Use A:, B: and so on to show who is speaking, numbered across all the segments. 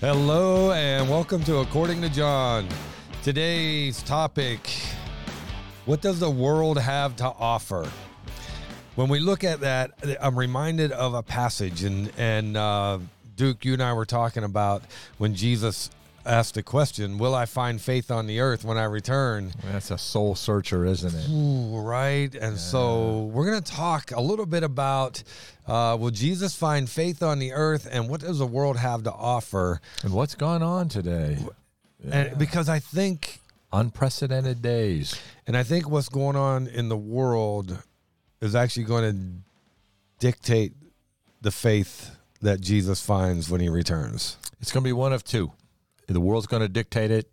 A: Hello and welcome to According to John. Today's topic What does the world have to offer? When we look at that, I'm reminded of a passage, and, and uh, Duke, you and I were talking about when Jesus asked the question, Will I find faith on the earth when I return?
B: That's a soul searcher, isn't it?
A: Ooh, right. And so we're going to talk a little bit about uh, will Jesus find faith on the earth and what does the world have to offer?
B: And what's gone on today?
A: And because I think,
B: Unprecedented days.
A: and I think what's going on in the world is actually going to dictate the faith that Jesus finds when he returns.
B: It's going to be one of two. The world's going to dictate it,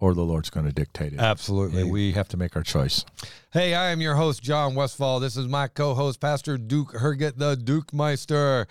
B: or the Lord's going to dictate it.
A: Absolutely.
B: And we have to make our choice.
A: Hey, I am your host, John Westfall. This is my co host, Pastor Duke Herget, the Duke Meister.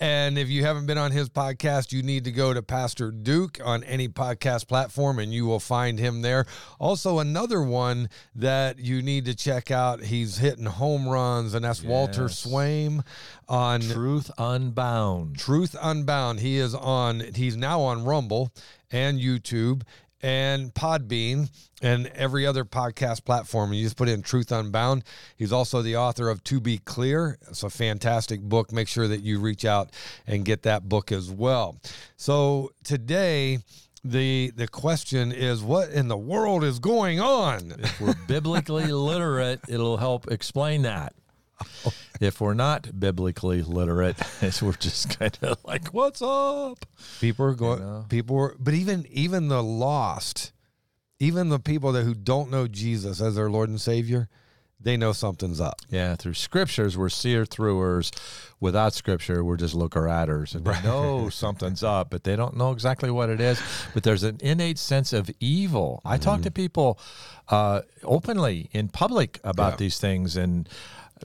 A: And if you haven't been on his podcast, you need to go to Pastor Duke on any podcast platform and you will find him there. Also, another one that you need to check out, he's hitting home runs, and that's Walter Swaim on
B: Truth Unbound.
A: Truth Unbound. He is on, he's now on Rumble and YouTube and Podbean and every other podcast platform. You just put in Truth Unbound. He's also the author of To Be Clear. It's a fantastic book. Make sure that you reach out and get that book as well. So today, the the question is what in the world is going on?
B: If we're biblically literate, it'll help explain that. Oh. If we're not biblically literate, we're just kind of like, what's up?
A: People are going.
B: know?
A: People are, but even even the lost, even the people that who don't know Jesus as their Lord and Savior, they know something's up.
B: Yeah, through scriptures, we're seer throughers. Without scripture, we're just looker adders. And they know something's up, but they don't know exactly what it is. But there's an innate sense of evil. I talk to people uh, openly in public about
A: Yeah.
B: these things, and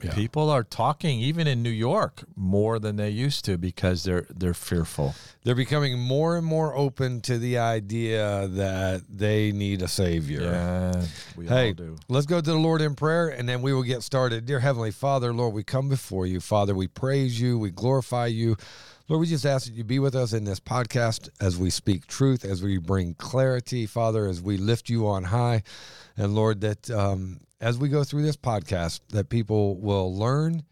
B: people are talking, even in New York, more than they used to because they're they're fearful.
A: They're becoming more and more open to the idea that they need a Savior.
B: Yeah, we
A: Hey,
B: all do.
A: let's go to the Lord in prayer and then we will get started. Dear Heavenly Father, Lord, we come before you. Father, we praise you, we glorify you. Lord, we just ask that you be with us in this podcast as we speak truth, as we bring clarity, Father, as we lift you on high. And Lord, that um, as we go through this podcast, that people will learn,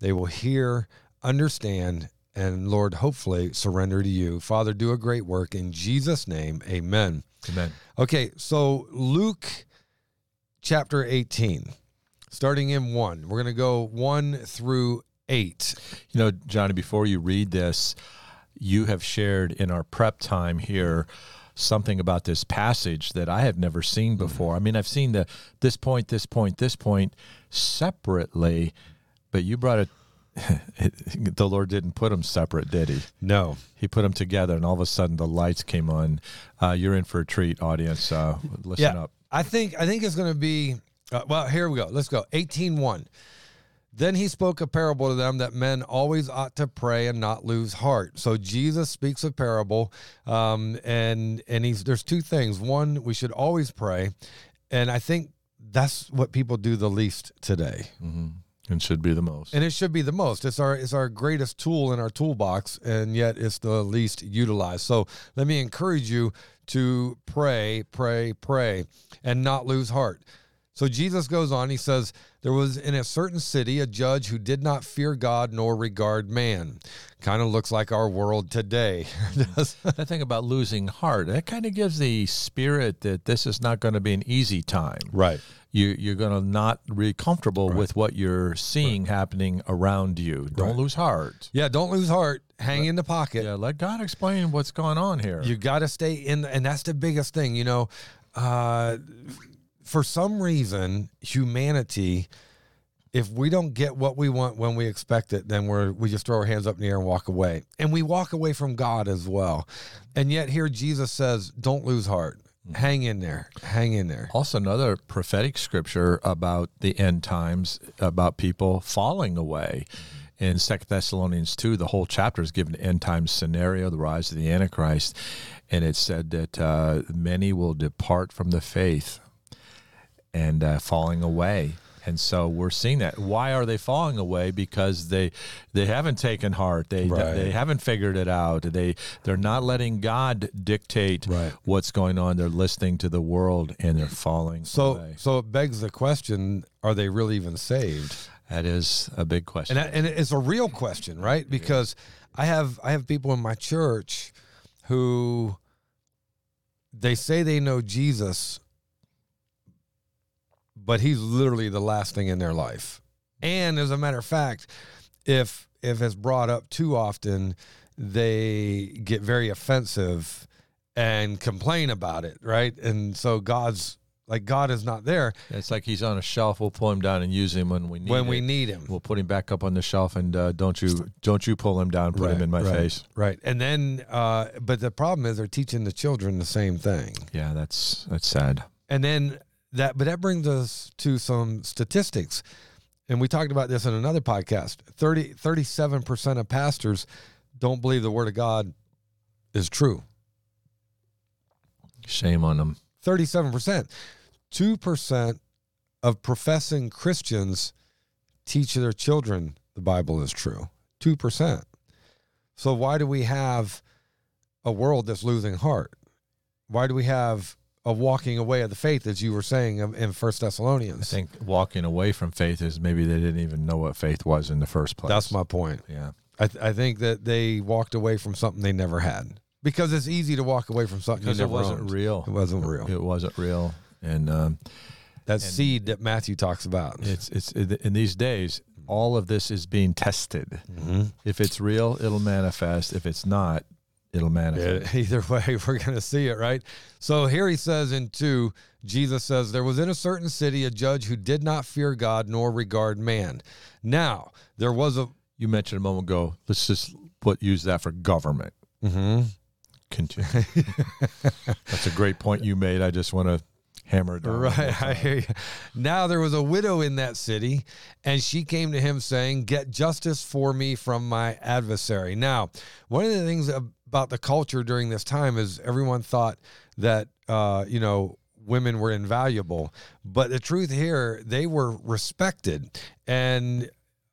A: they will hear, understand, and Lord, hopefully surrender to you. Father, do a great work in Jesus' name. Amen.
B: Amen.
A: Okay, so Luke chapter 18, starting in 1. We're going to go 1 through 8.
B: You know, Johnny, before you read this, you have shared in our prep time here something about this passage that I have never seen before. I mean, I've seen the this point, this point, this point separately, but you brought it. the Lord didn't put them separate, did He?
A: No.
B: He put them together, and all of a sudden the lights came on. Uh, you're in for a treat, audience. Uh, listen
A: Yeah.
B: up.
A: I think I think it's going to be uh, well, here we go. Let's go. 18:1. Then he spoke a parable to them that men always ought to pray and not lose heart. So Jesus speaks a parable, um, and and he's there's two things. One, we should always pray, and I think that's what people do the least today.
B: And should be the most.
A: and it should be the most it's our it's our greatest tool in our toolbox and yet it's the least utilized so let me encourage you to pray pray pray and not lose heart so jesus goes on he says there was in a certain city a judge who did not fear god nor regard man kind of looks like our world today
B: that thing about losing heart, that kind of gives the spirit that this is not going to be an easy time.
A: right
B: you you're going to not be comfortable with what you're seeing happening around you. Don't
A: Right.
B: lose heart.
A: yeah don't lose heart hang in the pocket
B: Yeah, let God explain what's going on here.
A: You got to stay in, and that's the biggest thing. You know, uh, for some reason, humanity, if we don't get what we want when we expect it, then we're we just throw our hands up in the air and walk away, and we walk away from God as well. And yet, here Jesus says, "Don't lose heart. Hang in there. Hang in there."
B: also, another prophetic scripture about the end times, about people falling away. In Second Thessalonians 2, the whole chapter is given end times scenario, the rise of the Antichrist. And it said that uh, many will depart from the faith and uh, falling away. And so we're seeing that. Why are they falling away? Because they they haven't taken heart. They
A: Right.
B: they haven't figured it out. They they're not letting God dictate
A: Right.
B: what's going on. They're listening to the world and they're falling
A: So
B: away.
A: so it begs the question: Are they really even saved?
B: That is a big question.
A: And that, and it's a real question, right? Because I have I have people in my church who they say they know Jesus, but he's literally the last thing in their life. And as a matter of fact, if if it's brought up too often, they get very offensive and complain about it, right? And so God's like God is not there
B: it's like he's on a shelf. We'll pull him down and use him when we need
A: when we need him.
B: We'll put him back up on the shelf and uh, don't you don't you pull him down, put him in my
A: right,
B: face.
A: Right. And then, uh, but the problem is they're teaching the children the same thing.
B: Yeah, that's that's sad.
A: And then that, but that brings us to some statistics. And we talked about this in another podcast 30, 37% of pastors don't believe the word of God is true.
B: Shame on them.
A: 37%. 2% of professing Christians teach their children the Bible is true. 2%. So why do we have a world that's losing heart? Why do we have a walking away of the faith, as you were saying in- First Thessalonians.
B: I think walking away from faith is maybe they didn't even know what faith was in the first place.
A: That's my point.
B: yeah.
A: I, th- I think that they walked away from something they never had because it's easy to walk away from something you
B: Because it wasn't
A: owned.
B: real.
A: It wasn't real.
B: It wasn't real, and um,
A: That seed that Matthew talks about.
B: it's it's in these days all of this is being tested.
A: Mhm.
B: If it's real, it'll manifest. If it's not, it'll manifest.
A: Yeah, either way, we're going to see it, right? So here he says in 2, Jesus says, There was in a certain city a judge who did not fear God nor regard man. Now, there was a.
B: You mentioned a moment ago. Let's just put use that for government.
A: Mhm.
B: Continue. That's a great point you made. I just want to hammer it down.
A: Right, I hear you. Now there was a widow in that city, and she came to him saying, Get justice for me from my adversary. Now, one of the things about the culture during this time is everyone thought that, uh, you know, women were invaluable. But the truth here, they were respected. And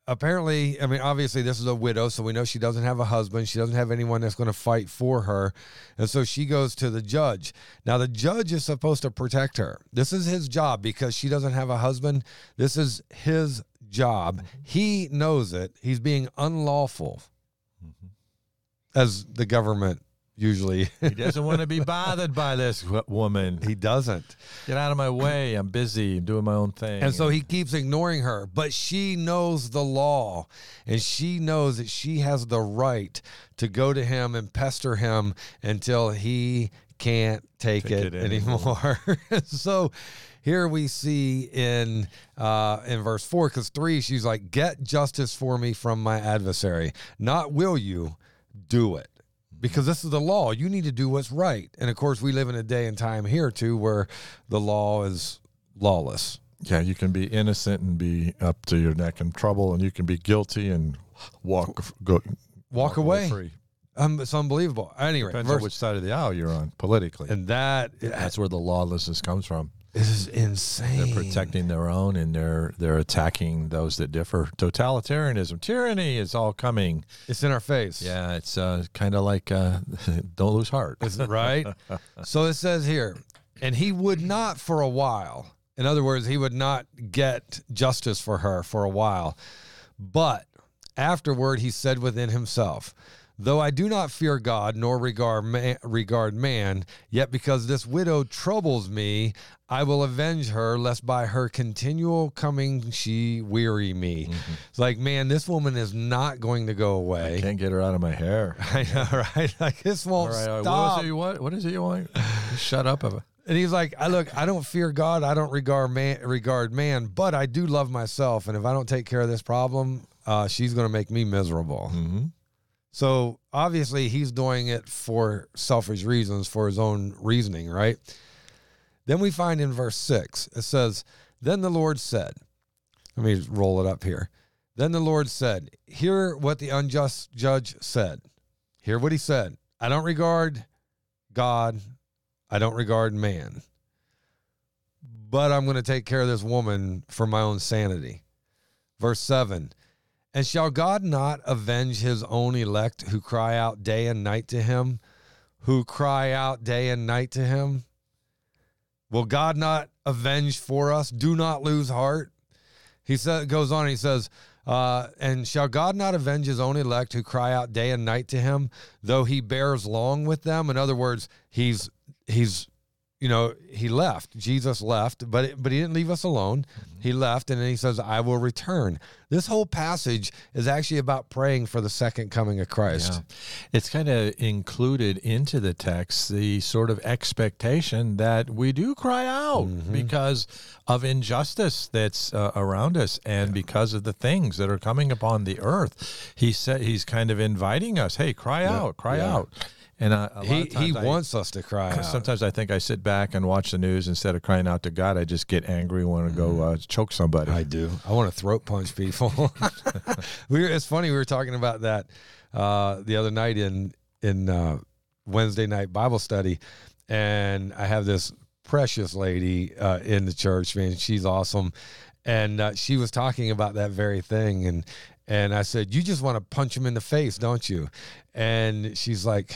A: apparently, I mean, obviously, this is a widow, so we know she doesn't have a husband. She doesn't have anyone that's going to fight for her. And so she goes to the judge. Now, the judge is supposed to protect her. This is his job because she doesn't have a husband. This is his job. He knows it. He's being unlawful, as the government usually.
B: He doesn't want to be bothered by this w- woman.
A: he doesn't.
B: Get out of my way. I'm busy. I'm doing my own thing.
A: And so he keeps ignoring her, but she knows the law and she knows that she has the right to go to him and pester him until he can't take,
B: Take
A: it,
B: it
A: anymore. so here we see in uh, in verse 4 cuz 3 she's like get justice for me from my adversary. Not will you do it. Because this is the law. You need to do what's right. And of course, we live in a day and time here too where the law is lawless.
B: yeah, you can be innocent and be up to your neck in trouble, and you can be guilty and walk go
A: Walk away.
B: free.
A: Um, it's unbelievable. Anyway,
B: Depends
A: verse,
B: on which side of the aisle you're on politically.
A: and that
B: That's where the lawlessness comes from.
A: This is insane.
B: They're protecting their own, and they're they're attacking those that differ. Totalitarianism, tyranny is all coming.
A: It's in our face.
B: Yeah, it's uh, kind of like uh, don't lose heart.
A: Right? so it says here, and he would not for a while. In other words, he would not get justice for her for a while. But afterward, he said within himself, Though I do not fear God nor regard man, regard man, yet because this widow troubles me, I will avenge her, lest by her continual coming she weary me. It's like, man, this woman is not going to go away.
B: I Can't get her out of my hair.
A: I know, right? Like this won't
B: right, all right,
A: stop.
B: what is it you want? What is it you want? Shut up. Of
A: And he's like, I look, I don't fear God, I don't regard man, regard man, but I do love myself, and if I don't take care of this problem, uh, she's going to make me miserable.
B: mm-hmm.
A: So obviously, he's doing it for selfish reasons, for his own reasoning, right? Then we find in verse six, it says, "Then the Lord said." Let me roll it up here. Then the Lord said, "Hear what the unjust judge said. Hear what he said. I don't regard God. I don't regard man. but I'm going to take care of this woman for my own sanity. Verse 7 And shall God not avenge his own elect who cry out day and night to him? Who cry out day and night to him? Will God not avenge for us? Do not lose heart. He said, goes on, he says, uh, and shall God not avenge his own elect who cry out day and night to him, though he bears long with them? In other words, he's he's you know, he left. Jesus left, but but he didn't leave us alone. He left, and then he says, "I will return." This whole passage is actually about praying for the second coming of Christ.
B: Yeah. It's kind of included into the text the sort of expectation that we do cry out
A: Mm-hmm.
B: because of injustice that's uh, around us and because of the things that are coming upon the earth. He said he's kind of inviting us, "Hey, cry out, cry
A: Yeah.
B: out." And uh, a lot
A: He
B: of times
A: he
B: I-
A: wants us to cry.
B: Sometimes I think I sit back and watch the news instead of crying out to God. I just get angry, want to go uh, choke somebody.
A: Mm-hmm. I do. I want to throat punch people. we were, it's funny we were talking about that uh, the other night in in uh, Wednesday night Bible study, and I have this precious lady uh, in the church. Man, she's awesome, and uh, she was talking about that very thing, and and I said, "You just want to punch him in the face, don't you?" And she's like.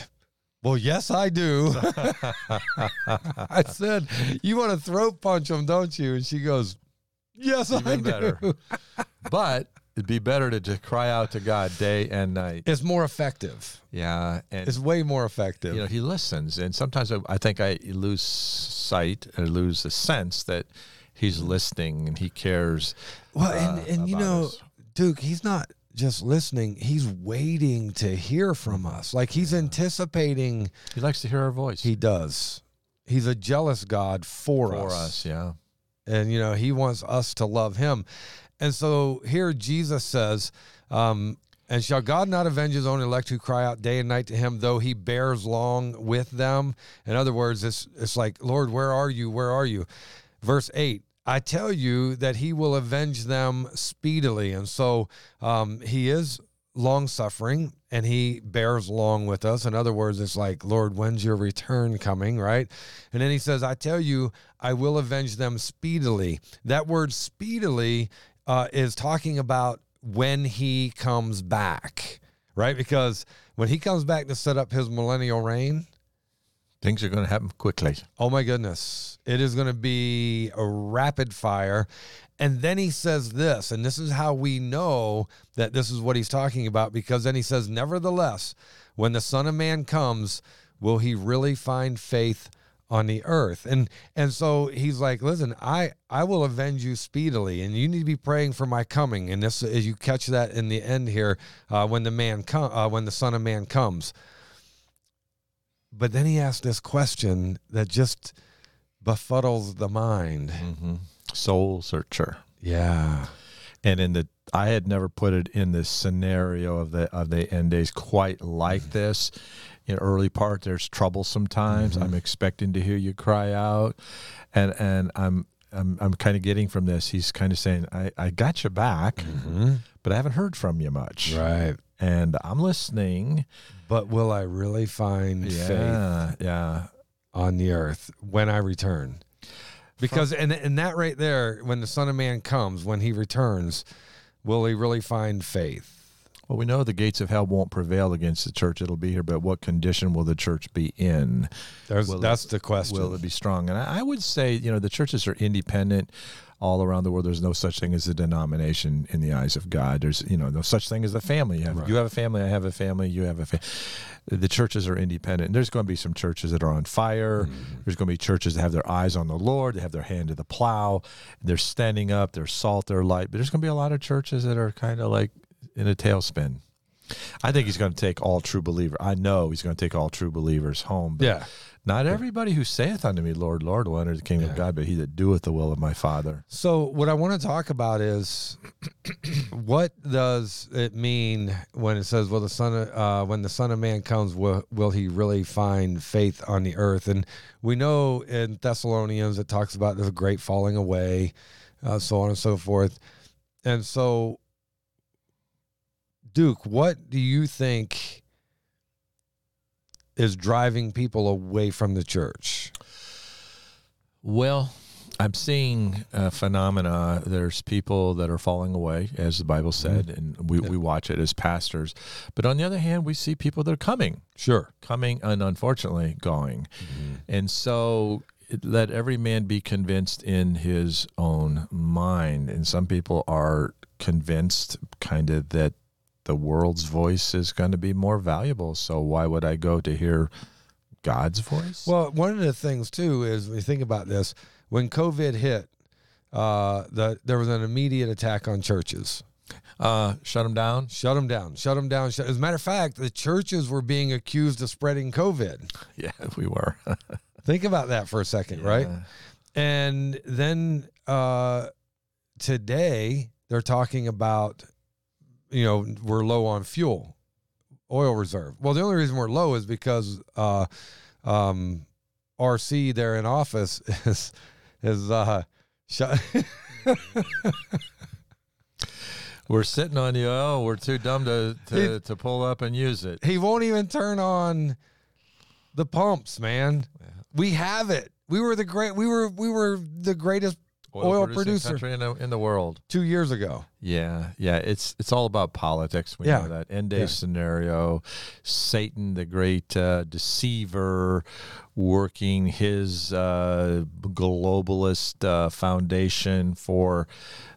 A: Well, yes, I do. I said, "You want to throat punch him, don't you?" And she goes, "Yes, I
B: Even
A: do."
B: better. but it'd be better to just cry out to God day and night.
A: It's more effective.
B: Yeah, and
A: It's way more effective.
B: you know he listens, and sometimes I, I think I lose sight or lose the sense that he's listening and he cares.
A: well,
B: uh,
A: and and you know,
B: us.
A: Duke, he's not just listening; he's waiting to hear from us. Like he's anticipating.
B: He likes to hear our voice
A: He does. He's a jealous God for,
B: for
A: us.
B: us. Yeah,
A: and you know he wants us to love him and so here jesus says um, and shall god not avenge his own elect who cry out day and night to him though he bears long with them in other words it's, it's like lord where are you where are you verse 8 i tell you that he will avenge them speedily and so um, he is long suffering and he bears long with us. In other words, it's like, Lord, when's your return coming? Right. And then he says, I tell you, I will avenge them speedily. That word speedily uh, is talking about when he comes back, right? Because when he comes back to set up his millennial reign,
B: things are going to happen quickly.
A: Oh my goodness. It is going to be a rapid fire. And then he says this, and this is how we know that this is what he's talking about because then he says, Nevertheless, when the Son of Man comes, will he really find faith on the earth? And and so he's like, Listen, I I will avenge you speedily, and you need to be praying for my coming. And this as you catch that in the end here, uh, when the man come uh, when the Son of Man comes. But then he asked this question that just befuddles the mind.
B: hmm Soul searcher.
A: Yeah.
B: and in the I had never put it in the scenario of the of the end days quite like
A: Mm-hmm.
B: this. In early part, there's trouble sometimes.
A: Mm-hmm.
B: I'm expecting to hear you cry out, and and I'm I'm I'm kind of getting from this. He's kind of saying, I I got your back, but I haven't heard from you much,
A: Mm-hmm. Right.
B: And I'm listening.
A: But will I really find faith
B: Yeah, yeah.
A: on the earth when I return? Because and and that right there, when the Son of Man comes, when he returns, will he really find faith?
B: Well, we know the gates of hell won't prevail against the church. It'll be here, but what condition will the church be in?
A: There's
B: Will it-
A: that's the question.
B: Will it be strong? And I, I would say, you know, the churches are independent all around the world. There's no such thing as a denomination in the eyes of God. There's, you know, no such thing as a family. You have,
A: Right.
B: you have a family. I have a family. You have a family. The churches are independent. There's going to be some churches that are on fire. Mm-hmm. There's going to be churches that have their eyes on the Lord. They have their hand to the plow. They're standing up. They're salt. They're light. But there's going to be a lot of churches that are kind of like in a tailspin. I think he's going to take all true believers. I know he's going to take all true believers home. But
A: Yeah.
B: Not everybody who saith unto me, Lord, Lord, will enter the kingdom
A: Yeah.
B: of God, but he that doeth the will of my Father.
A: So what I want to talk about is what does it mean when it says, "Well, the son of uh, when the Son of Man comes, will will he really find faith on the earth?" And we know in Thessalonians it talks about the great falling away, uh, so on and so forth. And so, Duke, what do you think is driving people away from the church?
B: Well, I'm seeing a phenomena. There's people that are falling away, as the Bible mm-hmm. said, and we, we watch it as pastors. But on the other hand, we see people that are coming,
A: Sure.
B: coming, and unfortunately going. Mm-hmm. And so let every man be convinced in his own mind. And some people are convinced, kind of, that the world's voice is going to be more valuable. So why would I go to hear God's voice?
A: Well, one of the things too is when you think about this, when COVID hit, uh, the there was an immediate attack on churches.
B: uh, shut them down.
A: Shut them down. Shut them down. Shut, as a matter of fact, the churches were being accused of spreading COVID.
B: Yeah, we were.
A: Think about that for a second, right? And then uh, today they're talking about, you know, we're low on fuel, oil reserve. Well, the only reason we're low is because uh, um, RC there in office is is uh, shut.
B: We're sitting on the oil. We're too dumb to, to,
A: It-
B: to pull up and use it.
A: he won't even turn on the pumps, man. We have it. We were the great. We were we were the greatest Oil producer.
B: country in the, in the world.
A: two years ago.
B: Yeah, yeah. It's it's all about politics. We
A: Yeah.
B: know that end day
A: Yeah.
B: scenario. Satan, the great uh, deceiver, working his uh, globalist uh, foundation for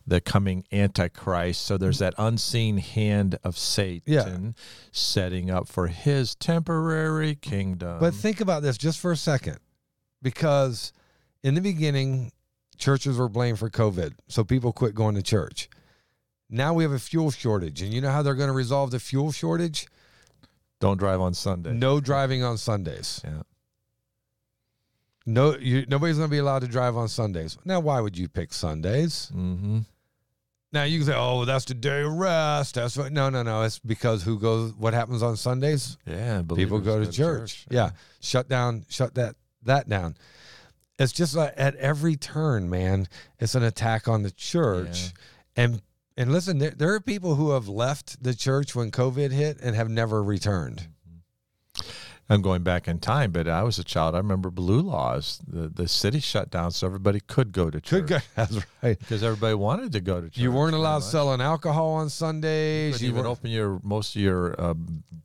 B: the coming antichrist. So there's that unseen hand of Satan setting up for his temporary kingdom.
A: But think about this just for a second, because in the beginning, churches were blamed for COVID, so people quit going to church. Now we have a fuel shortage, and you know how they're going to resolve the fuel shortage?
B: don't drive on Sunday.
A: No driving on Sundays.
B: Yeah.
A: No, you, nobody's going to be allowed to drive on Sundays. Now, why would you pick Sundays?
B: Mm-hmm.
A: Now you can say, "Oh, that's the day of rest." That's what. No, no, no. It's because who goes? What happens on Sundays?
B: Yeah.
A: people go to church. Yeah. shut down, shut that that down. It's just like at every turn, man. It's an attack on the church, and and listen, there, there are people who have left the church when COVID hit and have never returned.
B: I'm going back in time, but I was a child. I remember blue laws. The the city shut down so everybody could go to church
A: guy, that's right.
B: because everybody wanted to go to church.
A: You weren't allowed selling alcohol on
B: You
A: Sundays.
B: couldn't
A: You
B: even
A: were,
B: open your most of your uh,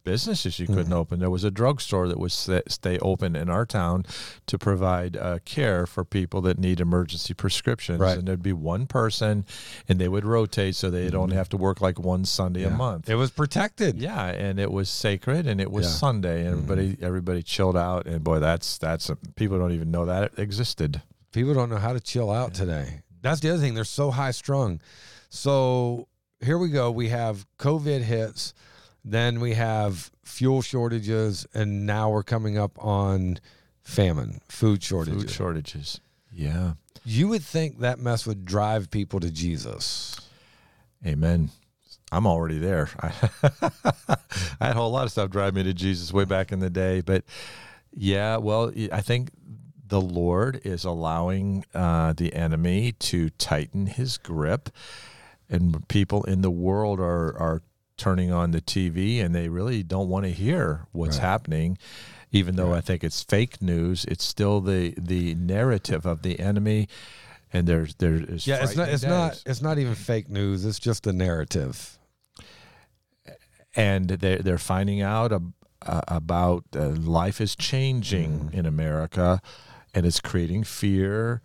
B: businesses. You couldn't
A: Mm-hmm.
B: open. There was a drugstore that was sta- stay open in our town to provide uh, care for people that need emergency prescriptions.
A: Right.
B: And there'd be one person, and they would rotate so they don't have to work like one Sunday a
A: Mm-hmm.
B: Month.
A: it was protected.
B: Yeah, and it was sacred, and it was
A: Yeah. Mm-hmm.
B: Sunday, and everybody everybody chilled out, and boy, that's that's people don't even know that it existed.
A: People don't know how to chill out today. That's the other thing. They're so high strung. So here we go. We have COVID hits, then we have fuel shortages, and now we're coming up on famine, food shortages.
B: Food shortages. Yeah,
A: You would think that mess would drive people to Jesus.
B: Amen. I'm already there. I, I had a whole lot of stuff drive me to Jesus way back in the day, but yeah, well, I think the Lord is allowing uh, the enemy to tighten his grip, and people in the world are are turning on the TV and they really don't want to hear what's
A: Right.
B: happening. Even though I think it's fake news, it's still the the narrative of the enemy, and there's there is
A: Yeah, it's not. It's not. It's not even fake news. It's just a narrative.
B: And they're, they're finding out ab- uh, about uh, life is changing in America, and it's creating fear.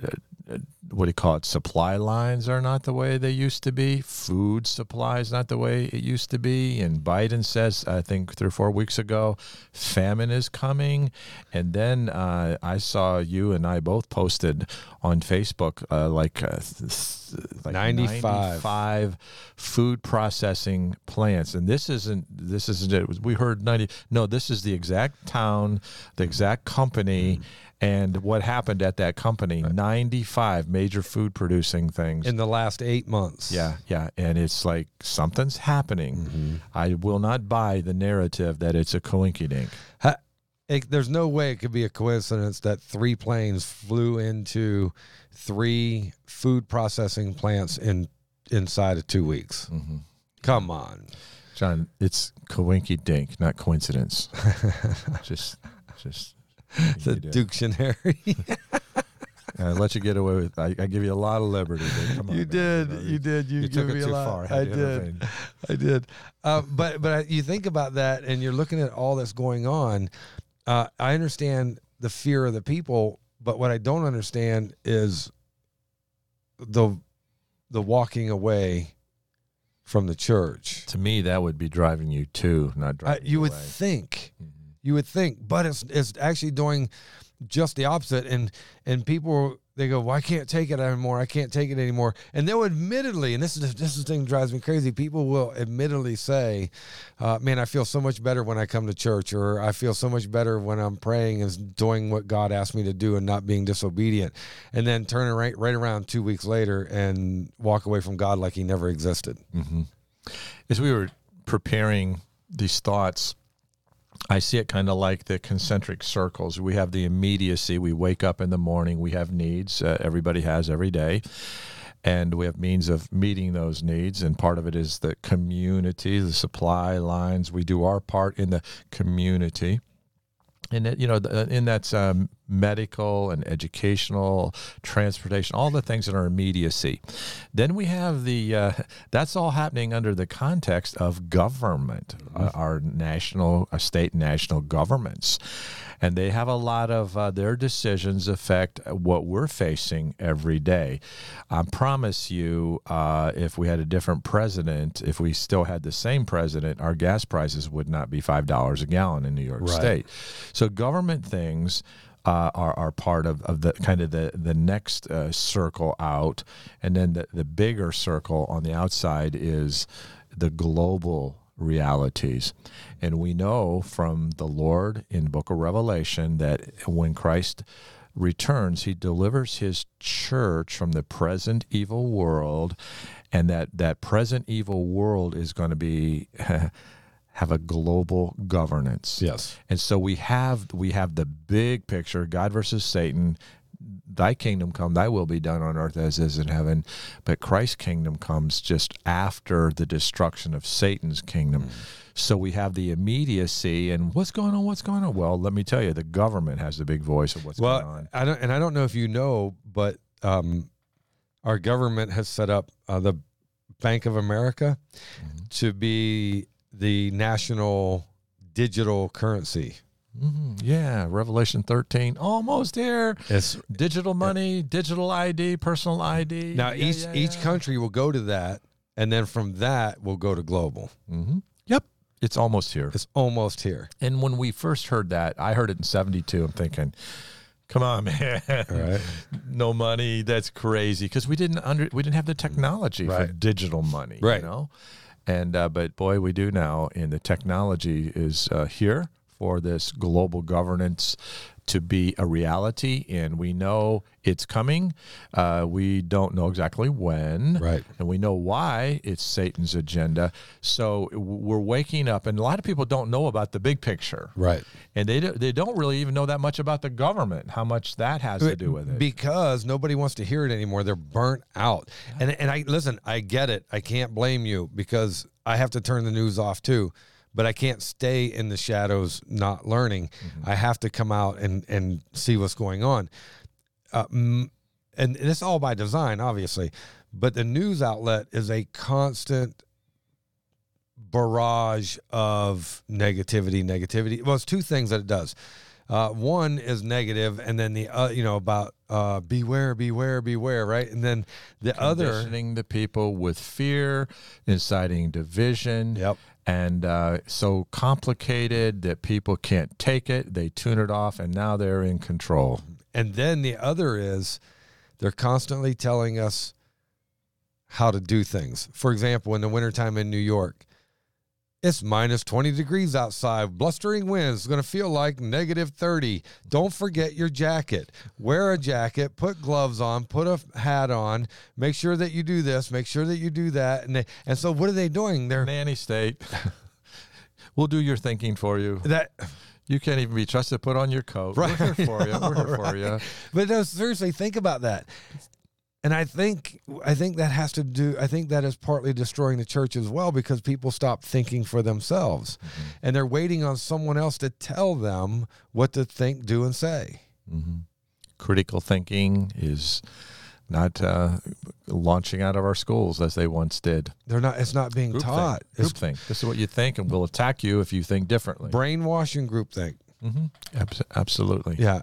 B: Uh, uh, what do you call it? Supply lines are not the way they used to be. Food supply is not the way it used to be. And Biden says, I think three or four weeks ago, famine is coming. And then uh, I saw you and I both posted on Facebook uh, like uh, th- like
A: 95.
B: 95 food processing plants. And this isn't this isn't it. We heard 90 no this is the exact town the exact company mm. and what happened at that company. 95 major food producing things.
A: In the last eight months.
B: yeah yeah. And it's like something's happening. Mm-hmm. I will not buy the narrative that it's a coinkydink
A: Ha- it, there's no way it could be a coincidence that three planes flew into three food processing plants in inside of two weeks.
B: Mm-hmm.
A: Come on.
B: john it's coinkydink not coincidence just just
A: The
B: you.
A: Dictionary.
B: I let you get away with. I, I give you a lot of liberty. Come on,
A: you did.
B: know,
A: You did. You,
B: You
A: give
B: took it
A: me a
B: too
A: lot.
B: far.
A: I
B: to
A: did. I did. Uh, but but you think about that, and you're looking at all that's going on. Uh, I understand the fear of the people, but what I don't understand is the the walking away from the church.
B: To me, that would be driving you to not
A: I,
B: driving
A: you would think.
B: Mhm.
A: You would think, but it's it's actually doing just the opposite. And and people they go, well, I can't take it anymore. I can't take it anymore. And they'll admittedly, and this is this is the thing that drives me crazy. People will admittedly say, uh, "Man, I feel so much better when I come to church," or "I feel so much better when I'm praying and doing what God asked me to do and not being disobedient," and then turn right right around two weeks later and walk away from God like He never existed.
B: Mm-hmm. As we were preparing these thoughts, I see it kind of like the concentric circles. We have the immediacy. We wake up in the morning. We have needs. Uh, everybody has every day. And we have means of meeting those needs. And part of it is the community, the supply lines. We do our part in the community. And it, you know, the- in that um, medical and educational, transportation, all the things in our immediacy. Then we have the uh, that's all happening under the context of government, uh, our national, our state, and national governments, and they have a lot of uh, their decisions affect what we're facing every day. I promise you, uh, if we had a different president, if we still had the same president, our gas prices would not be five dollars a gallon in New York
A: Right.
B: State. So government things uh, are are part of, of the kind of the the next uh, circle out, and then the the bigger circle on the outside is the global realities. And we know from the Lord in Book of Revelation that when Christ returns, he delivers his church from the present evil world, and that that present evil world is going to be have a global governance.
A: Yes.
B: And so we have we have the big picture, God versus Satan. Thy kingdom come, thy will be done on earth as is in heaven. But Christ's kingdom comes just after the destruction of Satan's kingdom. So we have the immediacy and what's going on, what's going on? Well, let me tell you, the government has the big voice of what's
A: well,
B: going on.
A: I don't, and I don't know if you know, but um, our government has set up uh, the Bank of America
B: Mm-hmm.
A: to be the national digital currency.
B: Mhm. Yeah, Revelation 13, almost here.
A: It's
B: Digital money, digital ID, personal ID.
A: now
B: Yeah,
A: each
B: yeah,
A: each
B: yeah.
A: country will go to that, and then from that we'll go to global.
B: hmm Yep, it's almost here.
A: It's almost here.
B: And when we first heard that, I heard it in 72. I'm thinking, come on, man.
A: Right.
B: no money. That's crazy. Because we didn't under we didn't have the technology for digital money.
A: Right.
B: You know? And uh, but boy, we do now, and the technology is uh, here for this global governance to be a reality, and we know it's coming. Uh, we don't know exactly when,
A: Right.
B: and we know why it's Satan's agenda. So we're waking up, and a lot of people don't know about the big picture,
A: Right.
B: and they do, they don't really even know that much about the government, how much that has to do with it.
A: because nobody wants to hear it anymore. They're burnt out. And and I listen, I get it. I can't blame you because I have to turn the news off too. But I can't stay in the shadows not learning. I have to come out and and see what's going on. Uh, mm, and it's all by design, obviously. But the news outlet is a constant barrage of negativity, negativity. Well, it's two things that it does. Uh, one is negative, and then the uh, you know about uh, beware, beware, beware, right? And then the other,
B: conditioning the people with fear, inciting division.
A: Yep.
B: And uh, so complicated that people can't take it. They tune it off, and now they're in control.
A: and then the other is they're constantly telling us how to do things. For example, in the wintertime in New York, it's minus 20 degrees outside, blustering winds. It's going to feel like negative 30. Don't forget your jacket. Wear a jacket, put gloves on, put a hat on, make sure that you do this, make sure that you do that. And they, and so what are they doing? They're
B: Nanny state. we'll do your thinking for you.
A: that
B: You can't even be trusted. To put on your coat.
A: Right.
B: We're here for you. We're here for you.
A: But no, seriously, think about that. And I think I think that has to do I think that is partly destroying the church as well because people stop thinking for themselves. And they're waiting on someone else to tell them what to think, do and say.
B: critical thinking is not uh, launching out of our schools as they once did.
A: They're not. It's not being
B: Group
A: taught.
B: Think.
A: It's
B: Group think. This is what you think, and we'll attack you if you think differently.
A: brainwashing groupthink.
B: Hmm Abs- absolutely.
A: Yeah.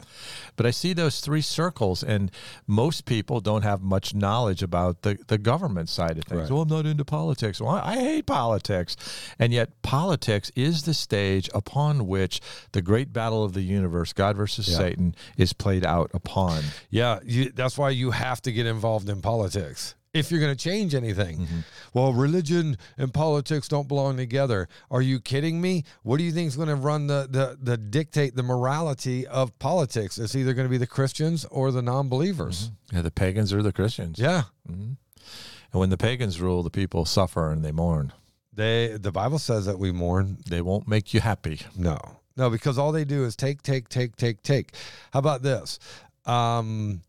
B: But I see those three circles, and most people don't have much knowledge about the, the government side of things.
A: Right.
B: Well, I'm not into politics. Well, I I hate politics. And yet, politics is the stage upon which the great battle of the universe, God versus
A: Yeah.
B: Satan, is played out upon.
A: Yeah, you, that's why you have to get involved in politics if you're going to change anything.
B: Mm-hmm.
A: Well, religion and politics don't belong together. Are you kidding me? What do you think is going to run the, the the dictate the morality of politics? It's either going to be the Christians or the non-believers.
B: Yeah, the pagans or the Christians.
A: Yeah,
B: And when the pagans rule, the people suffer and they mourn.
A: they the Bible says that we mourn.
B: They won't make you happy.
A: No, no, because all they do is take, take, take, take, take. How about this? Um,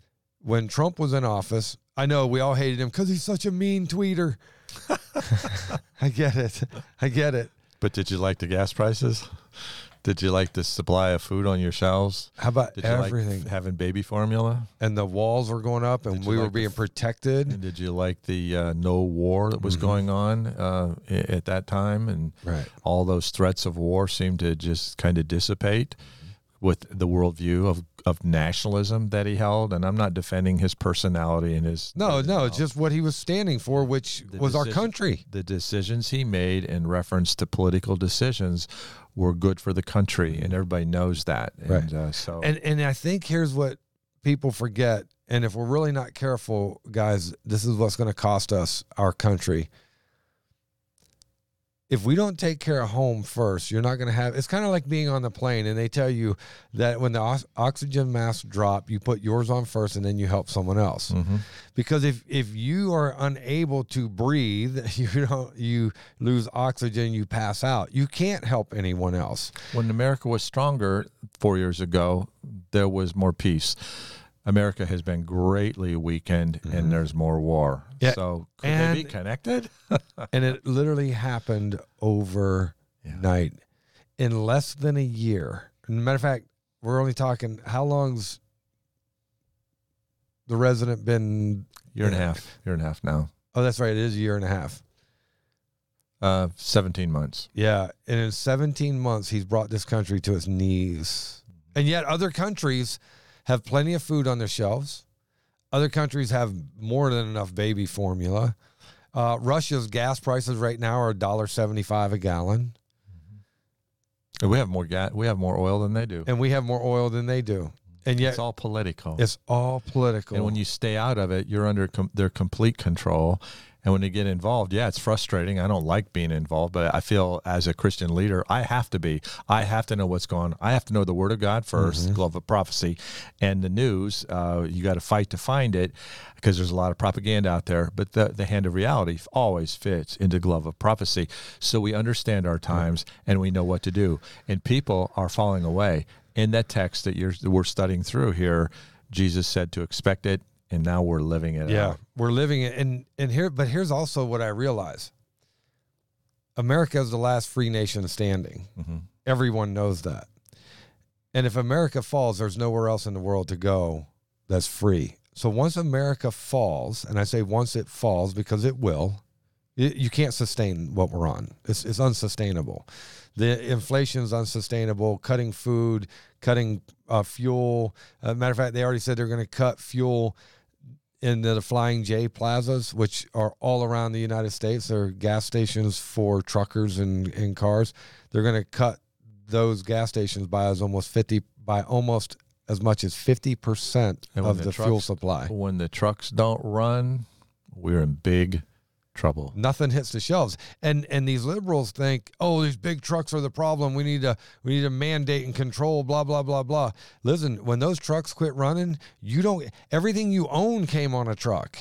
A: when Trump was in office, I know we all hated him because he's such a mean tweeter. I get it. I get it.
B: But did you like the gas prices? Did you like the supply of food on your shelves?
A: How about
B: Did you
A: everything?
B: like having baby formula?
A: and the walls were going up, and we were
B: like the
A: being protected.
B: And did you like the uh, no war that was
A: Mhm.
B: going on uh, at that time? And
A: Right.
B: all those threats of war seemed to just kind of dissipate with the worldview of, of nationalism that he held. And I'm not defending his personality and his.
A: No, no, it's just what he was standing for, which
B: The
A: was our country.
B: the decisions he made in reference to political decisions were good for the country, and everybody knows that. And
A: Right.
B: uh, so,
A: And and I think here's what people forget, and if we're really not careful, guys, this is what's going to cost us our country. If we don't take care of home first, you're not going to have. It's kind of like being on the plane, and they tell you that when the ox- oxygen masks drop, you put yours on first, and then you help someone else.
B: Mhm.
A: Because if if you are unable to breathe, you don't you lose oxygen, you pass out. You can't help anyone else.
B: when America was stronger four years ago, there was more peace. America has been greatly weakened, and there's more war.
A: Mm-hmm. Yeah,
B: So could they be connected?
A: and it literally happened overnight in less than a year. And matter of fact, we're only talking how long's the resident been?
B: Year and a half. Year and a half now.
A: Oh, that's right. It is a year and a half.
B: Uh, Seventeen months.
A: Yeah, and in 17 months, he's brought this country to its knees. And yet, other countries have plenty of food on their shelves. Other countries have more than enough baby formula. Uh, Russia's gas prices right now are $1.75 a gallon,
B: And we have more gas. We have more oil than they do.
A: and we have more oil than they do. And yet,
B: it's all political.
A: it's all political.
B: And when you stay out of it, you're under com- their complete control. And when you get involved, yeah, it's frustrating. I don't like being involved, but I feel as a Christian leader, I have to be. I have to know what's going on. I have to know the Word of God 1st the glove of prophecy, and the news. Uh, you got to fight to find it because there's a lot of propaganda out there. But the, the hand of reality always fits into glove of prophecy. So we understand our times and we know what to do. And people are falling away. In that text that you're, that we're studying through here, Jesus said to expect it, and now we're living it
A: yeah,
B: out.
A: we're living it. And, and here, but here's also what I realize America is the last free nation standing.
B: Mhm.
A: Everyone knows that. And if America falls, there's nowhere else in the world to go that's free. So once America falls, and I say once it falls because it will, y- you can't sustain what we're on. It's, it's unsustainable. The inflation is unsustainable. Cutting food, cutting uh, fuel. Uh, matter of fact, they already said they're going to cut fuel in the Flying J plazas, which are all around the United States. They're gas stations for truckers and, and cars. They're going to cut those gas stations by as almost fifty by almost as much as fifty percent of
B: the
A: the, fuel supply.
B: When the trucks don't run, we're in big trouble.
A: Nothing hits the shelves, and and these liberals think, oh, these big trucks are the problem. We need to we need to mandate and control. Blah blah blah blah. Listen, when those trucks quit running, you don't. Everything you own came on a truck.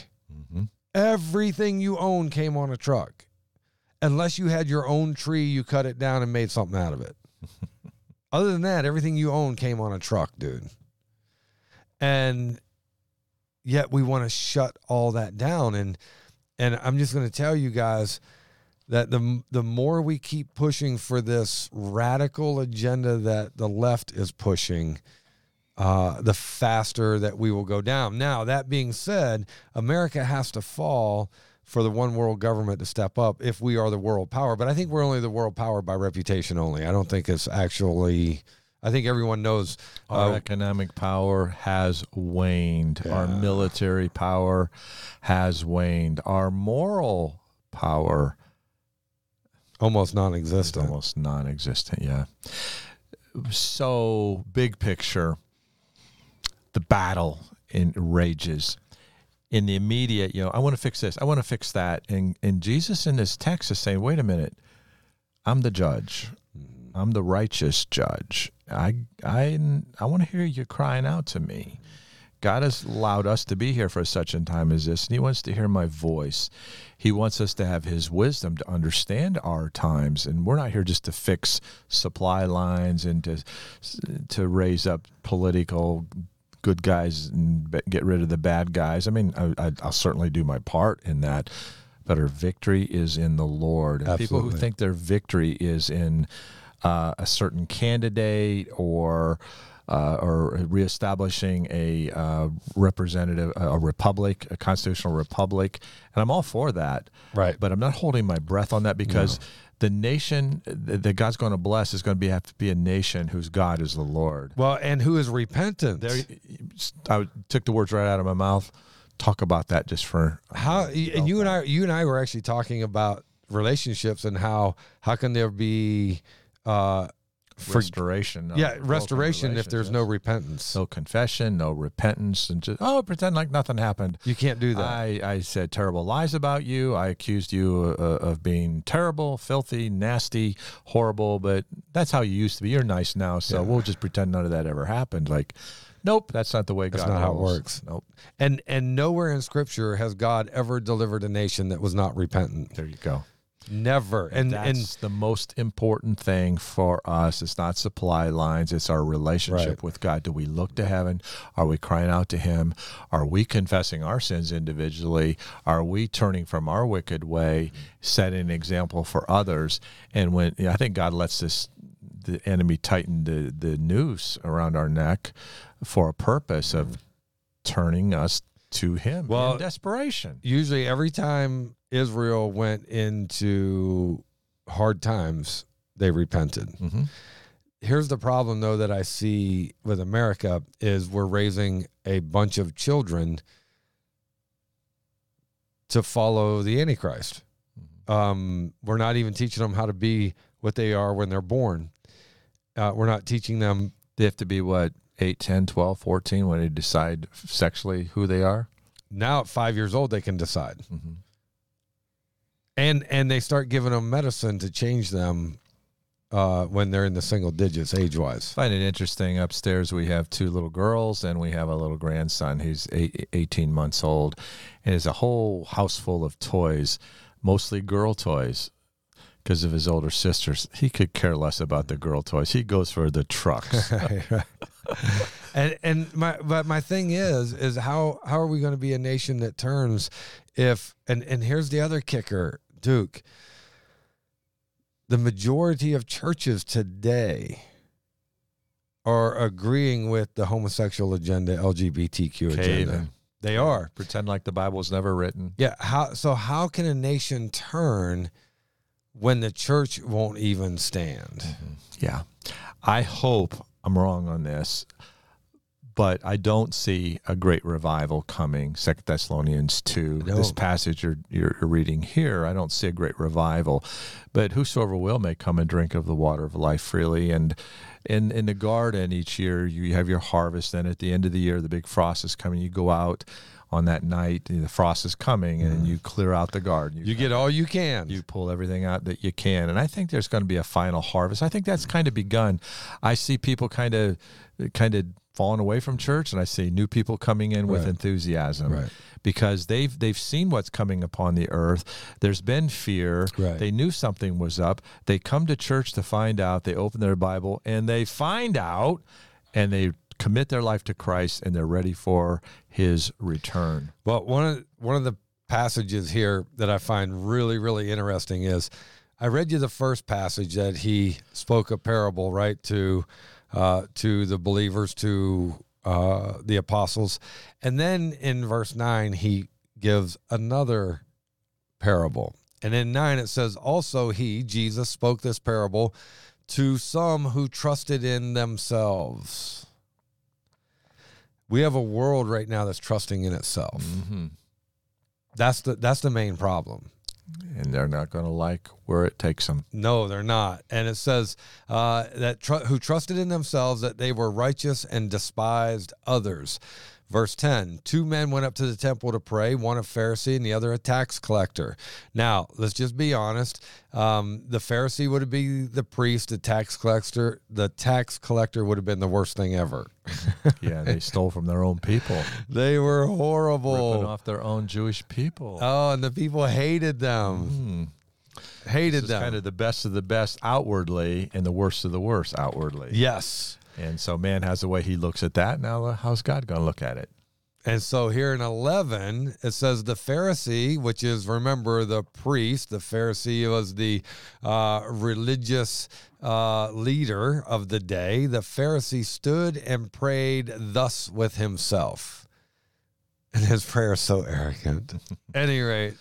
B: hmm
A: Everything you own came on a truck. Unless you had your own tree, you cut it down and made something out of it. Other than that, everything you own came on a truck, dude. And yet we want to shut all that down and and I'm just going to tell you guys that the the more we keep pushing for this radical agenda that the left is pushing, uh, the faster that we will go down. Now, that being said, America has to fall for the one world government to step up if we are the world power. But I think we're only the world power by reputation only. I don't think it's actually. I think everyone knows.
B: Our
A: Uh,
B: economic power has waned. Our military power has waned. Our moral power
A: almost
B: is
A: non-existent.
B: almost non-existent. Yeah. So big picture, the battle in rages. In the immediate, you know, I want to fix this. I want to fix that. And and Jesus in this text is saying, wait a minute, I'm the judge. I'm the righteous judge. I I I want to hear you crying out to me. God has allowed us to be here for such a time as this, and He wants to hear my voice. He wants us to have His wisdom to understand our times, and we're not here just to fix supply lines and to to raise up political good guys and get rid of the bad guys. I mean, I, I, I'll certainly do my part in that, but our victory is in the Lord. People who think their victory is in uh, a certain candidate or uh, or reestablishing a uh, representative, a republic, a constitutional republic, and I'm all for that.
A: Right.
B: But I'm not holding my breath on that because the nation that that God's going to bless is going to be have to be a nation whose God is the Lord.
A: Well, and who is repentant?
B: There, I took the words right out of my mouth. Talk about that just for
A: how and you and I you and I were actually talking about relationships and how how can there be uh for,
B: restoration.
A: yeah restoration if there's no repentance
B: no confession, no repentance, and just oh, pretend like nothing happened.
A: you can't do that
B: I, I said terrible lies about you. I accused you uh, of being terrible, filthy, nasty, horrible. But that's how you used to be. You're nice now, so
A: Yeah.
B: we'll just pretend none of that ever happened. Like, nope, that's not the way
A: That's
B: God
A: not how it works.
B: Nope.
A: and and nowhere in scripture has God ever delivered a nation that was not repentant
B: There you go.
A: Never and
B: that's
A: and
B: the most important thing for us. It's not supply lines, it's our relationship
A: Right.
B: with God. Do we look to heaven? Are we crying out to Him? Are we confessing our sins individually? Are we turning from our wicked way, setting an example for others? And when I think God lets this the enemy tighten the, the noose around our neck for a purpose of turning us to Him
A: Well,
B: in desperation.
A: usually every time Israel went into hard times they repented
B: hmm
A: here's the problem though that I see with America is we're raising a bunch of children to follow the Antichrist. Um, we're not even teaching them how to be what they are when they're born. Uh, we're not teaching them.
B: They have to be what 8, 10, 12, 14 when they decide sexually who they are.
A: Now at five years old, they can decide,
B: Mm-hmm.
A: and and they start giving them medicine to change them uh, when they're in the single digits age wise.
B: Find it interesting. Upstairs, we have two little girls, and we have a little grandson. He's eight, 18 months old, and has a whole house full of toys, mostly girl toys. Because of his older sisters, he could care less about the girl toys. He goes for the trucks.
A: and and my but my thing is is how how are we going to be a nation that turns if and and here's the other kicker duke. The majority of churches today are agreeing with the homosexual agenda lgbtq agenda. they are.
B: Pretend like the Bible was never written.
A: yeah how so how can a nation turn when the church won't even stand? Mm-hmm.
B: Yeah. I hope I'm wrong on this, but I don't see a great revival coming. Second Thessalonians 2.
A: No.
B: This passage you're, you're you're reading here, I don't see a great revival. But whosoever will may come and drink of the water of life freely. And in, in the garden each year, you have your harvest. Then at the end of the year, the big frost is coming. You go out on that night, the frost is coming, and mm. you clear out the garden.
A: you get all you can
B: You pull everything out that you can. And I think there's going to be a final harvest. I think that's kind of begun. I see people kind of kind of falling away from church and I see new people coming in with enthusiasm
A: Right.
B: because they've they've seen what's coming upon the earth. There's been fear.
A: Right.
B: They knew something was up. They come to church to find out. They open their Bible and they find out and they commit their life to Christ and they're ready for his return.
A: Well, one of one of the passages here that I find really really interesting is I read you the first passage that he spoke a parable right to uh, to the believers to uh, the apostles. And then in verse 9, he gives another parable. And in 9, it says, Also he, Jesus, spoke this parable to some who trusted in themselves. We have a world right now that's trusting in itself.
B: hmm
A: That's the that's the main problem.
B: And they're not going to like where it takes them.
A: No, they're not. And it says uh, that tr- who trusted in themselves that they were righteous and despised others. Verse 10 Two men went up to the temple to pray, one a Pharisee and the other a tax collector. Now, let's just be honest. Um, the Pharisee would have been the priest, the tax collector. The tax collector would have been the worst thing ever.
B: Yeah, they stole from their own people,
A: They were horrible.
B: ripping off their own Jewish people.
A: Oh, and the people hated them.
B: Hmm.
A: Hated them.
B: kind of the best of the best outwardly and the worst of the worst outwardly.
A: yes.
B: And so man has the way he looks at that. Now, uh, how's God going to look at it?
A: And so here in 11, it says the Pharisee, which is, remember, the priest. The Pharisee was the uh, religious uh, leader of the day. The Pharisee stood and prayed thus with himself. And his prayer is so arrogant. At any rate,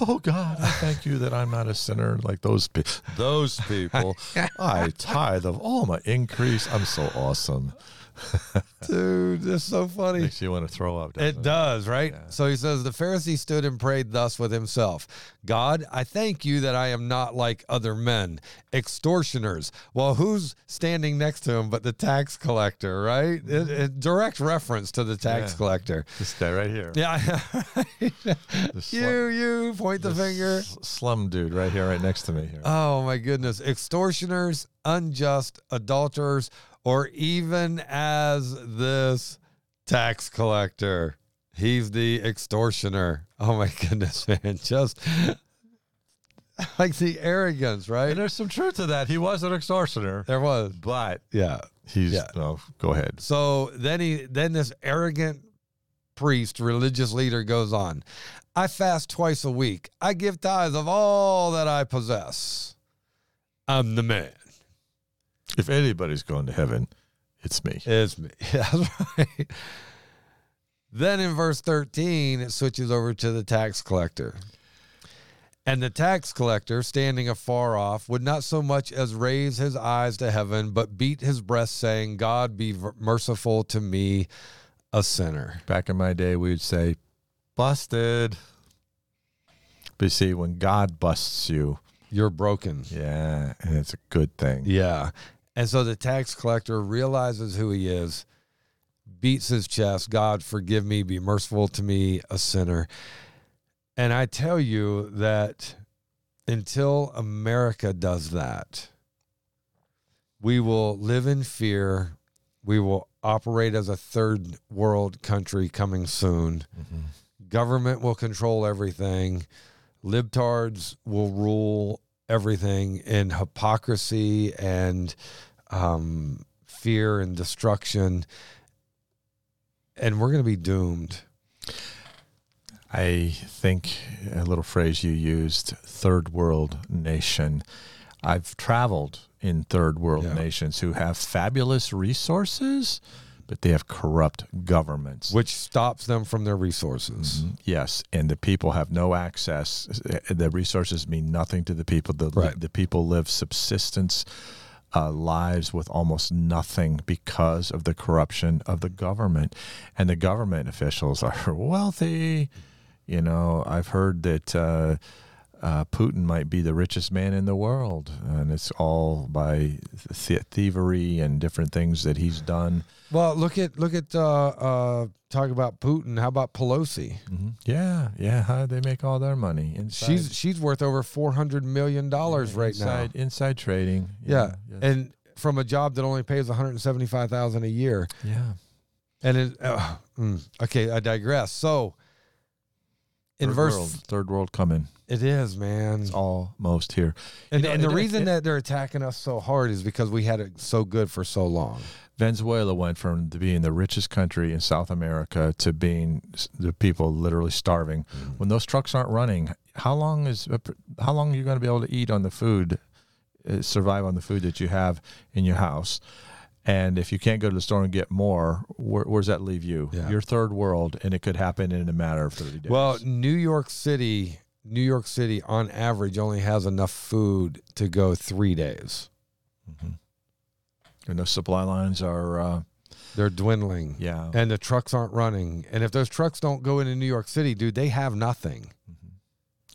B: Oh God, I thank you that I'm not a sinner like those people. Those people, I tithe of all my increase. I'm so awesome.
A: dude, that's so funny.
B: Makes you want to throw up. doesn't
A: It does, right?
B: Yeah.
A: So he says, The Pharisee stood and prayed thus with himself God, I thank you that I am not like other men, extortioners. Well, who's standing next to him but the tax collector, right? It, mm-hmm. it- direct reference to the tax
B: Yeah.
A: collector.
B: This guy right here.
A: Yeah.
B: The
A: you, you, point the, finger.
B: s- slum dude right here, right next to me here.
A: Oh my goodness. Extortioners, unjust, adulterers, or even as this tax collector. He's the extortioner. Oh my goodness, man. Just like the arrogance,
B: and
A: right?
B: there's some truth to that. He was an extortioner,
A: There was.
B: but
A: Yeah.
B: he's
A: Yeah.
B: no. Go ahead.
A: So then he then this arrogant priest, religious leader goes on. I fast twice a week. I give tithes of all that I possess. I'm the man.
B: If anybody's going to heaven, it's me.
A: It's me. That's right. Then in verse 13, it switches over to the tax collector. And the tax collector, standing afar off, would not so much as raise his eyes to heaven, but beat his breast, saying, God be merciful to me, a sinner.
B: Back in my day, we would say, busted. But you see, when God busts you,
A: You're broken.
B: yeah, and it's a good thing.
A: Yeah. And so the tax collector realizes who he is, beats his chest, God, forgive me, be merciful to me, a sinner. And I tell you that until America does that, we will live in fear. We will operate as a third world country coming soon.
B: Mhm.
A: Government will control everything. Libtards will rule everything in hypocrisy and um, fear and destruction. And we're going to be doomed.
B: I think a little phrase you used, third world nation. I've traveled in third world
A: Yeah.
B: nations who have fabulous resources, but they have corrupt governments.
A: which stops them from their resources.
B: Mhm. Yes, and the people have no access. The resources mean nothing to the people. The
A: Right.
B: the people live subsistence uh, lives with almost nothing because of the corruption of the government, and the government officials are wealthy. You know, I've heard that. Uh, uh, Putin might be the richest man in the world, and it's all by th- thievery and different things that he's done.
A: Well, look at look at uh, uh, talk about Putin. How about Pelosi?
B: Mhm. Yeah, yeah. How do they make all their money? Inside,
A: She's she's worth over four hundred million dollars right
B: inside, Inside trading.
A: now. Yeah,
B: yes.
A: and from a job that only pays one hundred seventy five thousand a year.
B: yeah.
A: And it, uh, mm, okay, I digress. So in
B: Third
A: verse,
B: world, third world coming.
A: it is man,
B: It's almost here.
A: and,
B: you know,
A: and the
B: it-
A: reason
B: it-
A: that they're attacking us so hard is because we had it so good for so long.
B: Venezuela went from being the richest country in South America to being the people literally starving.
A: Mm-hmm.
B: When those trucks aren't running, how long is how long are you going to be able to eat on the food, uh, survive on the food that you have in your house? And if you can't go to the store and get more, where, does that leave you?
A: Yeah.
B: You're third world, and it could happen in a matter of 30 days.
A: Well, New York City, New York City on average only has enough food to go three days.
B: And those supply lines are, uh,
A: They're dwindling.
B: yeah.
A: And the trucks aren't running. And if those trucks don't go into New York City, dude, they have nothing.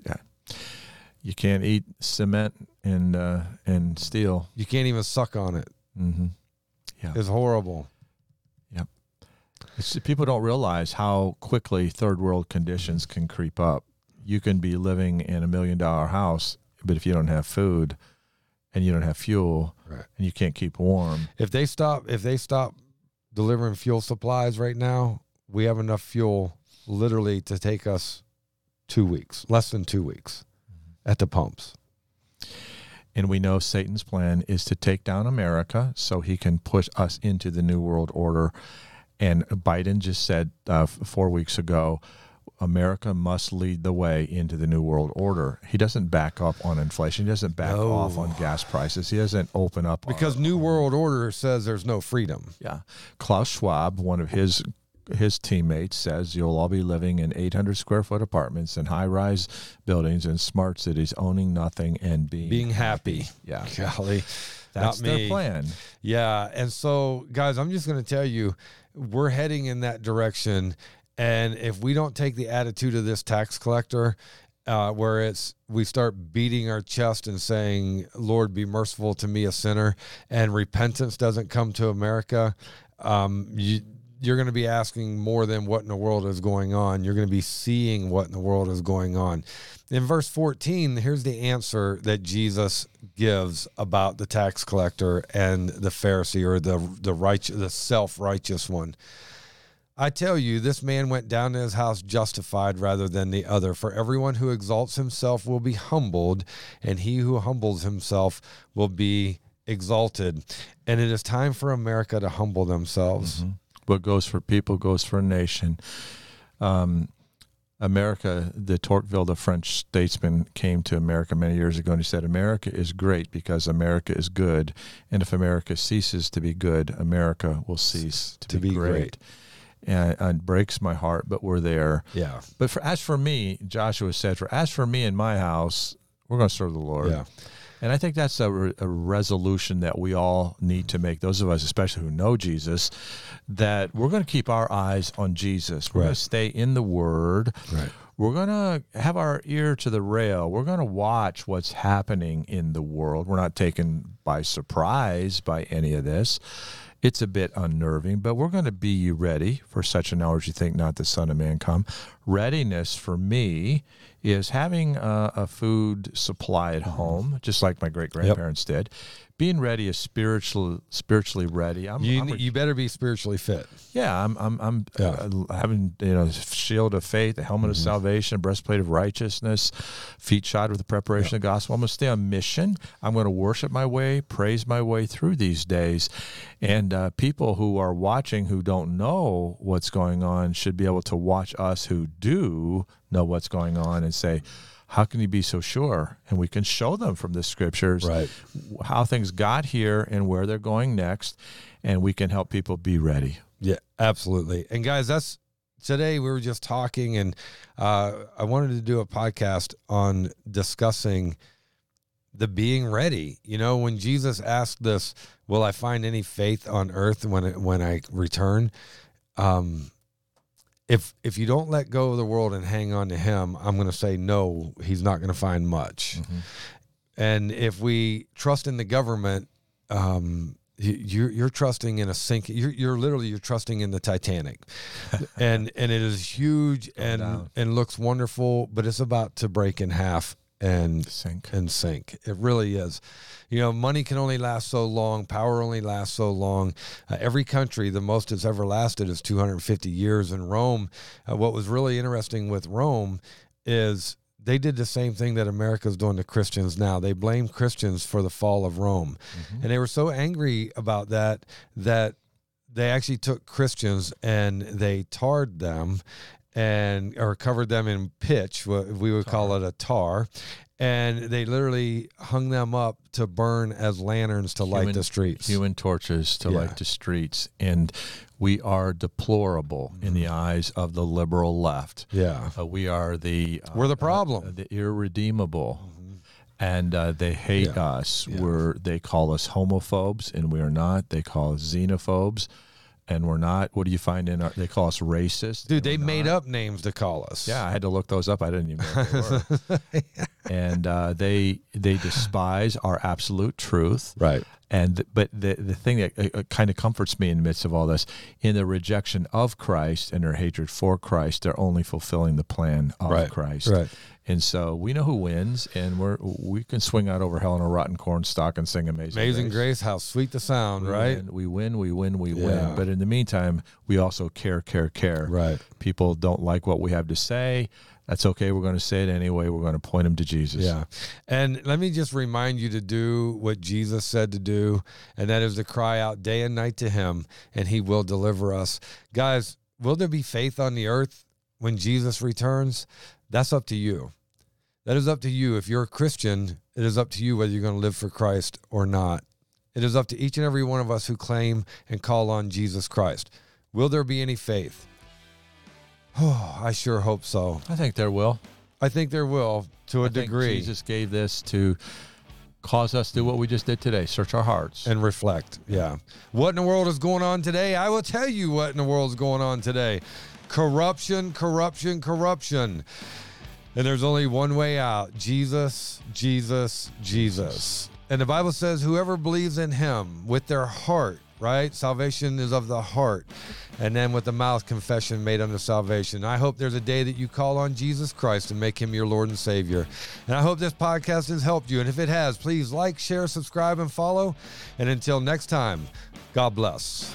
A: Yeah.
B: You can't eat cement and uh, and steel.
A: You can't even suck on it.
B: Mm-hmm.
A: Yeah, it's horrible.
B: It's, people don't realize how quickly third world conditions can creep up. You can be living in a million dollar house, but if you don't have food and you don't have fuel
A: Right.
B: and you can't keep warm,
A: If they stop if they stop delivering fuel supplies right now, we have enough fuel literally to take us two weeks, less than two weeks at the pumps.
B: and we know Satan's plan is to take down America so he can push us into the new world order. And Biden just said uh, four weeks ago, America must lead the way into the new world order. He doesn't back up on inflation. He doesn't back
A: No.
B: off on gas prices. He doesn't open up
A: Because New World Order says there's no freedom.
B: Yeah. Klaus Schwab, one of his his teammates says you'll all be living in 800 square foot apartments and high rise buildings in smart cities, owning nothing and being
A: Being happy.
B: Yeah,
A: Golly.
B: that's
A: not
B: their
A: me.
B: plan.
A: Yeah. And so, guys, I'm just going to tell you, we're heading in that direction. And if we don't take the attitude of this tax collector, uh, where it's we start beating our chest and saying, Lord, be merciful to me, a sinner, and repentance doesn't come to America, um, you, you're going to be asking more than what in the world is going on. You're going to be seeing what in the world is going on. In verse 14, here's the answer that Jesus gives about the tax collector and the Pharisee or the the righteous, the self-righteous one. I tell you, this man went down to his house justified rather than the other. For everyone who exalts himself will be humbled, and he who humbles himself will be exalted. And it is time for America to humble themselves.
B: What goes for people goes for a nation. Um, America, de Tocqueville, the French statesman, came to America many years ago and he said, America is great because America is good. And if America ceases to be good, America will cease to,
A: To
B: be,
A: be
B: great.
A: great.
B: And, and it breaks my heart, but we're there.
A: Yeah.
B: But for as for me, Joshua said, for as for me and my house, we're going to serve the Lord.
A: Yeah.
B: And I think that's a, re- a resolution that we all need to make, those of us, especially who know Jesus, that we're going to keep our eyes on Jesus. We're going to stay in the Word.
A: Right.
B: We're going to have our ear to the rail. We're going to watch what's happening in the world. We're not taken by surprise by any of this. It's a bit unnerving, but we're going to be you ready for such an hour as you think not the Son of Man come. Readiness for me is having a, a food supply at home, just like my great grandparents did. Being ready is spiritual, spiritually ready. I'm,
A: You,
B: I'm re-
A: you better be spiritually fit.
B: yeah, I'm I'm I'm
A: Yeah.
B: uh, having you know shield of faith, the helmet of salvation, breastplate of righteousness, feet shod with the preparation of the gospel. I'm going to stay on mission. I'm going to worship my way, praise my way through these days, and uh, people who are watching who don't know what's going on should be able to watch us who do know what's going on and say. How can you be so sure? And we can show them from the scriptures
A: Right.
B: how things got here and where they're going next, and we can help people be ready.
A: Yeah, absolutely. And guys, that's today we were just talking, and uh, I wanted to do a podcast on discussing the being ready. You know, when Jesus asked this, "Will I find any faith on earth when it, when I return?" Um, if if you don't let go of the world and hang on to Him, I'm going to say no. He's not going to find much. And if we trust in the government, um, you- you're you're trusting in a sink. You're you're literally you're trusting in the Titanic, and and it is huge and and looks wonderful, but it's about to break in half and
B: Sink.
A: and sink. It really is. You know, money can only last so long. Power only lasts so long. Uh, every country, the most it's ever lasted is 250 years. In Rome, uh, what was really interesting with Rome is they did the same thing that America's doing to Christians now. They blamed Christians for the fall of Rome, and they were so angry about that that they actually took Christians and they tarred them and or covered them in pitch what we would call it a tar and they literally hung them up to burn as lanterns to light
B: Human-
A: the streets.
B: human torches to
A: Yeah.
B: light the streets. And we are deplorable in the eyes of the liberal left.
A: yeah.
B: Uh, we are the uh,
A: We're the problem.
B: uh, the irredeemable. And uh, they hate
A: Yeah.
B: us.
A: Yeah.
B: We're they call us homophobes, and we are not. They call us xenophobes, and we're not. What do you find in our? They call us racist,
A: Dude, they made
B: not.
A: up names to call us.
B: Yeah, I had to look those up. I didn't even know they were. and uh, they they despise our absolute truth.
A: Right.
B: And but the the thing that uh, uh, kind of comforts me in the midst of all this, in the rejection of Christ and their hatred for Christ, they're only fulfilling the plan of
A: Right,
B: Christ.
A: right.
B: And so we know who wins, and we're we can swing out over hell on a rotten corn cornstalk and sing Amazing,
A: Amazing
B: Grace.
A: Grace, how sweet the sound,
B: We
A: right?
B: win, we win, we win, we
A: Yeah.
B: win. But in the meantime, we also care, care, care.
A: Right.
B: People don't like what we have to say. That's okay. We're going to say it anyway. We're going to point them to Jesus.
A: Yeah. And let me just remind you to do what Jesus said to do, and that is to cry out day and night to him, and he will deliver us. Guys, will there be faith on the earth when Jesus returns? That's up to you. That is up to you. If you're a Christian, it is up to you whether you're going to live for Christ or not. It is up to each and every one of us who claim and call on Jesus Christ. Will there be any faith? Oh, I sure hope so.
B: I think there will.
A: I think there will to a
B: I think
A: degree.
B: Jesus gave this to cause us to do what we just did today search our hearts.
A: and reflect. Yeah. What in the world is going on today? I will tell you what in the world is going on today. Corruption, corruption, corruption. And there's only one way out Jesus, Jesus, Jesus. And the Bible says, whoever believes in him with their heart, right? Salvation is of the heart. And then with the mouth, confession made unto salvation. I hope there's a day that you call on Jesus Christ and make him your Lord and Savior. And I hope this podcast has helped you. And if it has, please like, share, subscribe, and follow. And until next time, God bless.